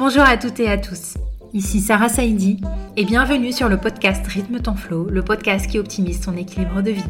Bonjour à toutes et à tous. Ici Sarah Saidi et bienvenue sur le podcast Rythme ton flow, le podcast qui optimise ton équilibre de vie.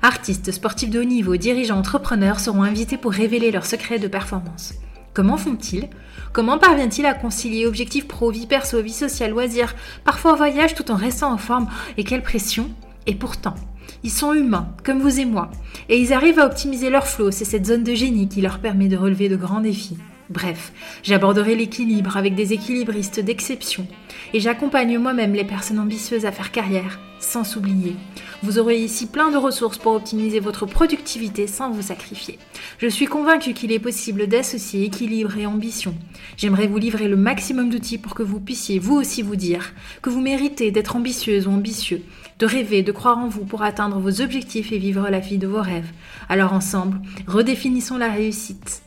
Artistes, sportifs de haut niveau, dirigeants, entrepreneurs seront invités pour révéler leurs secrets de performance. Comment font-ils? Comment parviennent-ils à concilier objectifs pro, vie perso, vie sociale, loisirs, parfois voyage tout en restant en forme? Et quelle pression Et pourtant, ils sont humains, comme vous et moi, et ils arrivent à optimiser leur flow, c'est cette zone de génie qui leur permet de relever de grands défis. Bref, j'aborderai l'équilibre avec des équilibristes d'exception et j'accompagne moi-même les personnes ambitieuses à faire carrière sans s'oublier. Vous aurez ici plein de ressources pour optimiser votre productivité sans vous sacrifier. Je suis convaincue qu'il est possible d'associer équilibre et ambition. J'aimerais vous livrer le maximum d'outils pour que vous puissiez vous aussi vous dire que vous méritez d'être ambitieuse ou ambitieux, de rêver, de croire en vous pour atteindre vos objectifs et vivre la vie de vos rêves. Alors ensemble, redéfinissons la réussite.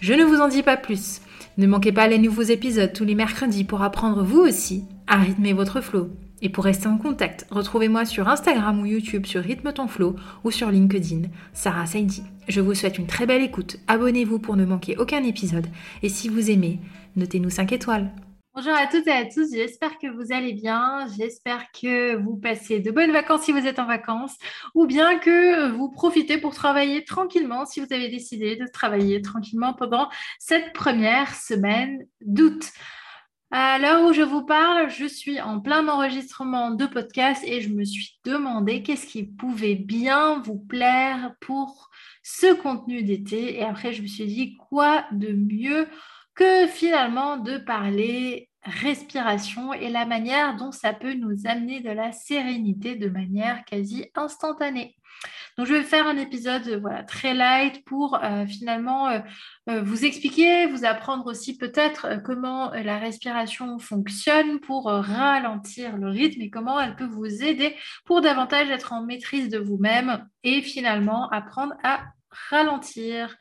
Je ne vous en dis pas plus. Ne manquez pas les nouveaux épisodes tous les mercredis pour apprendre vous aussi à rythmer votre flow. Et pour rester en contact, retrouvez-moi sur Instagram ou YouTube sur Rythme ton flow ou sur LinkedIn, Sarah Saidi. Je vous souhaite une très belle écoute. Abonnez-vous pour ne manquer aucun épisode. Et si vous aimez, notez-nous 5 étoiles. Bonjour à toutes et à tous, j'espère que vous allez bien, j'espère que vous passez de bonnes vacances si vous êtes en vacances, ou bien que vous profitez pour travailler tranquillement si vous avez décidé de travailler tranquillement pendant cette première semaine d'août. À l'heure où je vous parle, je suis en plein enregistrement de podcast et je me suis demandé qu'est-ce qui pouvait bien vous plaire pour ce contenu d'été. Et après, je me suis dit quoi de mieux que finalement de parler respiration et la manière dont ça peut nous amener de la sérénité de manière quasi instantanée. Donc, je vais faire un épisode voilà, très light pour euh, finalement euh, euh, vous expliquer, vous apprendre aussi peut-être comment la respiration fonctionne pour ralentir le rythme et comment elle peut vous aider pour davantage être en maîtrise de vous-même et finalement apprendre à ralentir.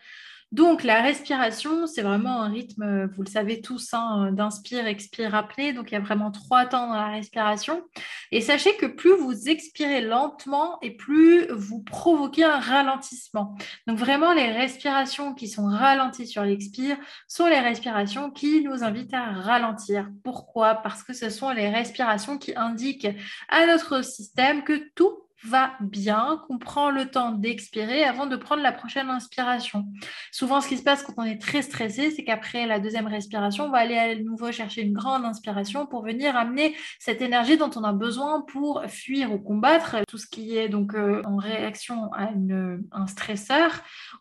Donc, la respiration, c'est vraiment un rythme, vous le savez tous, hein, d'inspire, expire, apnée. Donc, il y a vraiment trois temps dans la respiration. Et sachez que plus vous expirez lentement et plus vous provoquez un ralentissement. Donc, vraiment, les respirations qui sont ralenties sur l'expire sont les respirations qui nous invitent à ralentir. Pourquoi? Parce que ce sont les respirations qui indiquent à notre système que tout va bien, qu'on prend le temps d'expirer avant de prendre la prochaine inspiration. Souvent, ce qui se passe quand on est très stressé, c'est qu'après la deuxième respiration, on va aller à nouveau chercher une grande inspiration pour venir amener cette énergie dont on a besoin pour fuir ou combattre tout ce qui est donc euh, en réaction à un stresseur,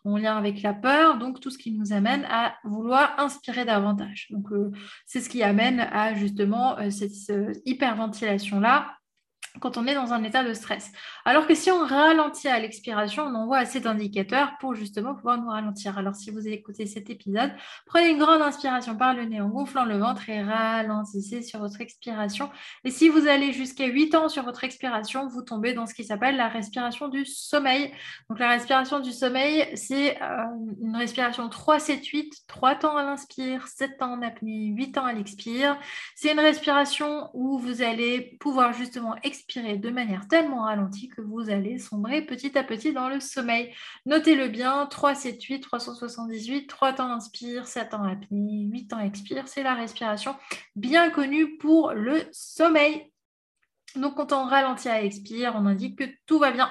en lien avec la peur, donc tout ce qui nous amène à vouloir inspirer davantage. Euh, c'est ce qui amène à justement euh, cette hyperventilation-là quand on est dans un état de stress. Alors que si on ralentit à l'expiration, on envoie assez d'indicateurs pour justement pouvoir nous ralentir. Alors si vous écoutez cet épisode, prenez une grande inspiration par le nez en gonflant le ventre et ralentissez sur votre expiration. Et si vous allez jusqu'à 8 ans sur votre expiration, vous tombez dans ce qui s'appelle la respiration du sommeil. Donc la respiration du sommeil, c'est euh, une respiration 3-7-8, 3 temps à l'inspire, 7 temps en apnée, 8 temps à l'expire. C'est une respiration où vous allez pouvoir justement expirer de manière tellement ralentie que vous allez sombrer petit à petit dans le sommeil. Notez-le bien, 3, 7, 8, 378, 3 temps inspire, 7 temps apnée, 8 temps expire. C'est la respiration bien connue pour le sommeil. Donc quand on ralentit à expire, on indique que tout va bien.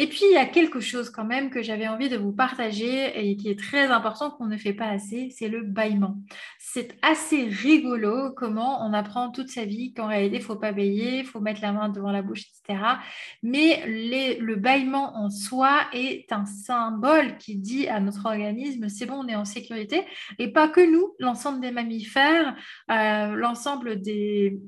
Et puis, il y a quelque chose quand même que j'avais envie de vous partager et qui est très important qu'on ne fait pas assez, c'est le bâillement. C'est assez rigolo comment on apprend toute sa vie qu'en réalité, il ne faut pas bailler, il faut mettre la main devant la bouche, etc. Mais le bâillement en soi est un symbole qui dit à notre organisme, c'est bon, on est en sécurité. Et pas que nous, l'ensemble des mammifères, euh, l'ensemble des,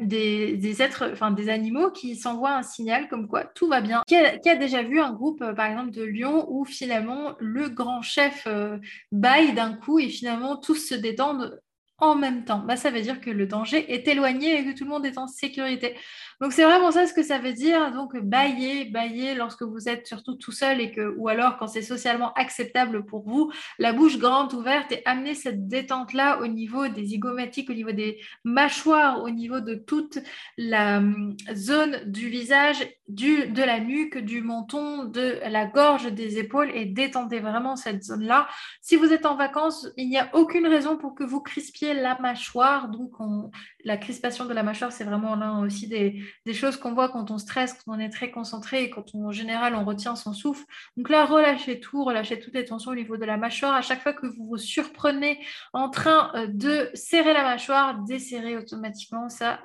des, êtres, enfin des animaux qui s'envoient un signal comme quoi tout va bien. Qui a, déjà vu un groupe, euh, par exemple, de lions où finalement le grand chef euh, baille d'un coup et finalement tous se détendent en même temps? Bah, ça veut dire que le danger est éloigné et que tout le monde est en sécurité. Donc c'est vraiment ça ce que ça veut dire. Donc bailler, bailler lorsque vous êtes surtout tout seul et que, ou alors quand c'est socialement acceptable pour vous, la bouche grande ouverte et amener cette détente là au niveau des zygomatiques, au niveau des mâchoires, au niveau de toute la hum, zone du visage, de la nuque, du menton, de la gorge, des épaules et détendez vraiment cette zone là. Si vous êtes en vacances, il n'y a aucune raison pour que vous crispiez la mâchoire. Donc la crispation de la mâchoire, c'est vraiment l'un aussi des des choses qu'on voit quand on stresse, quand on est très concentré et quand en général on retient son souffle. Donc là, relâchez tout, relâchez toutes les tensions au niveau de la mâchoire. À chaque fois que vous vous surprenez en train euh, de serrer la mâchoire, desserrez automatiquement. Ça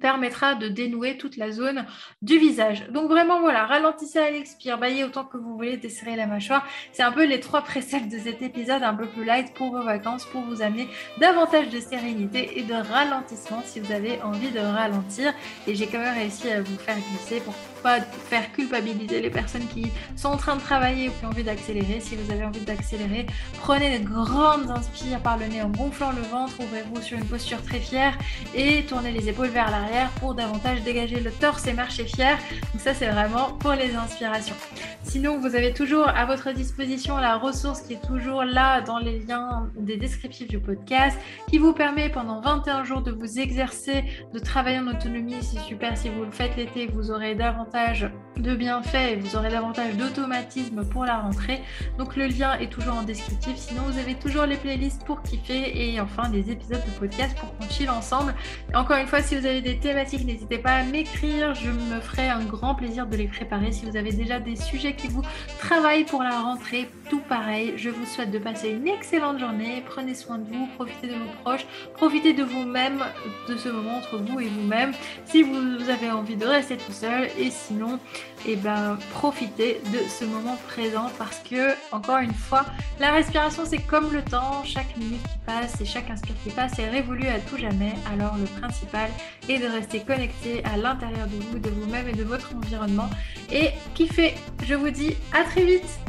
permettra de dénouer toute la zone du visage. Donc vraiment voilà, ralentissez à l'expire, baillez autant que vous voulez, desserrez la mâchoire. C'est un peu les trois préceptes de cet épisode un peu plus light pour vos vacances, pour vous amener davantage de sérénité et de ralentissement si vous avez envie de ralentir. Et j'ai quand même réussi à vous faire glisser pour pas faire culpabiliser les personnes qui sont en train de travailler ou qui ont envie d'accélérer. Si vous avez envie d'accélérer, prenez de grandes inspires par le nez en gonflant le ventre, ouvrez-vous sur une posture très fière et tournez les épaules vers l'arrière pour davantage dégager le torse et marcher fier. Donc ça c'est vraiment pour les inspirations. Sinon, vous avez toujours à votre disposition la ressource qui est toujours là dans les liens des descriptifs du podcast qui vous permet pendant 21 jours de vous exercer, de travailler en autonomie. C'est super si vous le faites l'été, vous aurez davantage davantage de bienfaits et vous aurez davantage d'automatisme pour la rentrée. Donc le lien est toujours en descriptif. Sinon, vous avez toujours les playlists pour kiffer et enfin des épisodes de podcast pour qu'on chill ensemble. Encore une fois, si vous avez des thématiques, n'hésitez pas à m'écrire. Je me ferai un grand plaisir de les préparer. Si vous avez déjà des sujets qui vous travaillent pour la rentrée, tout pareil. Je vous souhaite de passer une excellente journée. Prenez soin de vous, profitez de vos proches, profitez de vous-même, de ce moment entre vous et vous-même. Si vous avez envie de rester tout seul et sinon, et eh ben, profitez de ce moment présent parce que, encore une fois, la respiration c'est comme le temps, chaque minute qui passe et chaque inspire qui passe est révolue à tout jamais. Alors le principal est de rester connecté à l'intérieur de vous, de vous-même et de votre environnement et kiffer. Je vous dis à très vite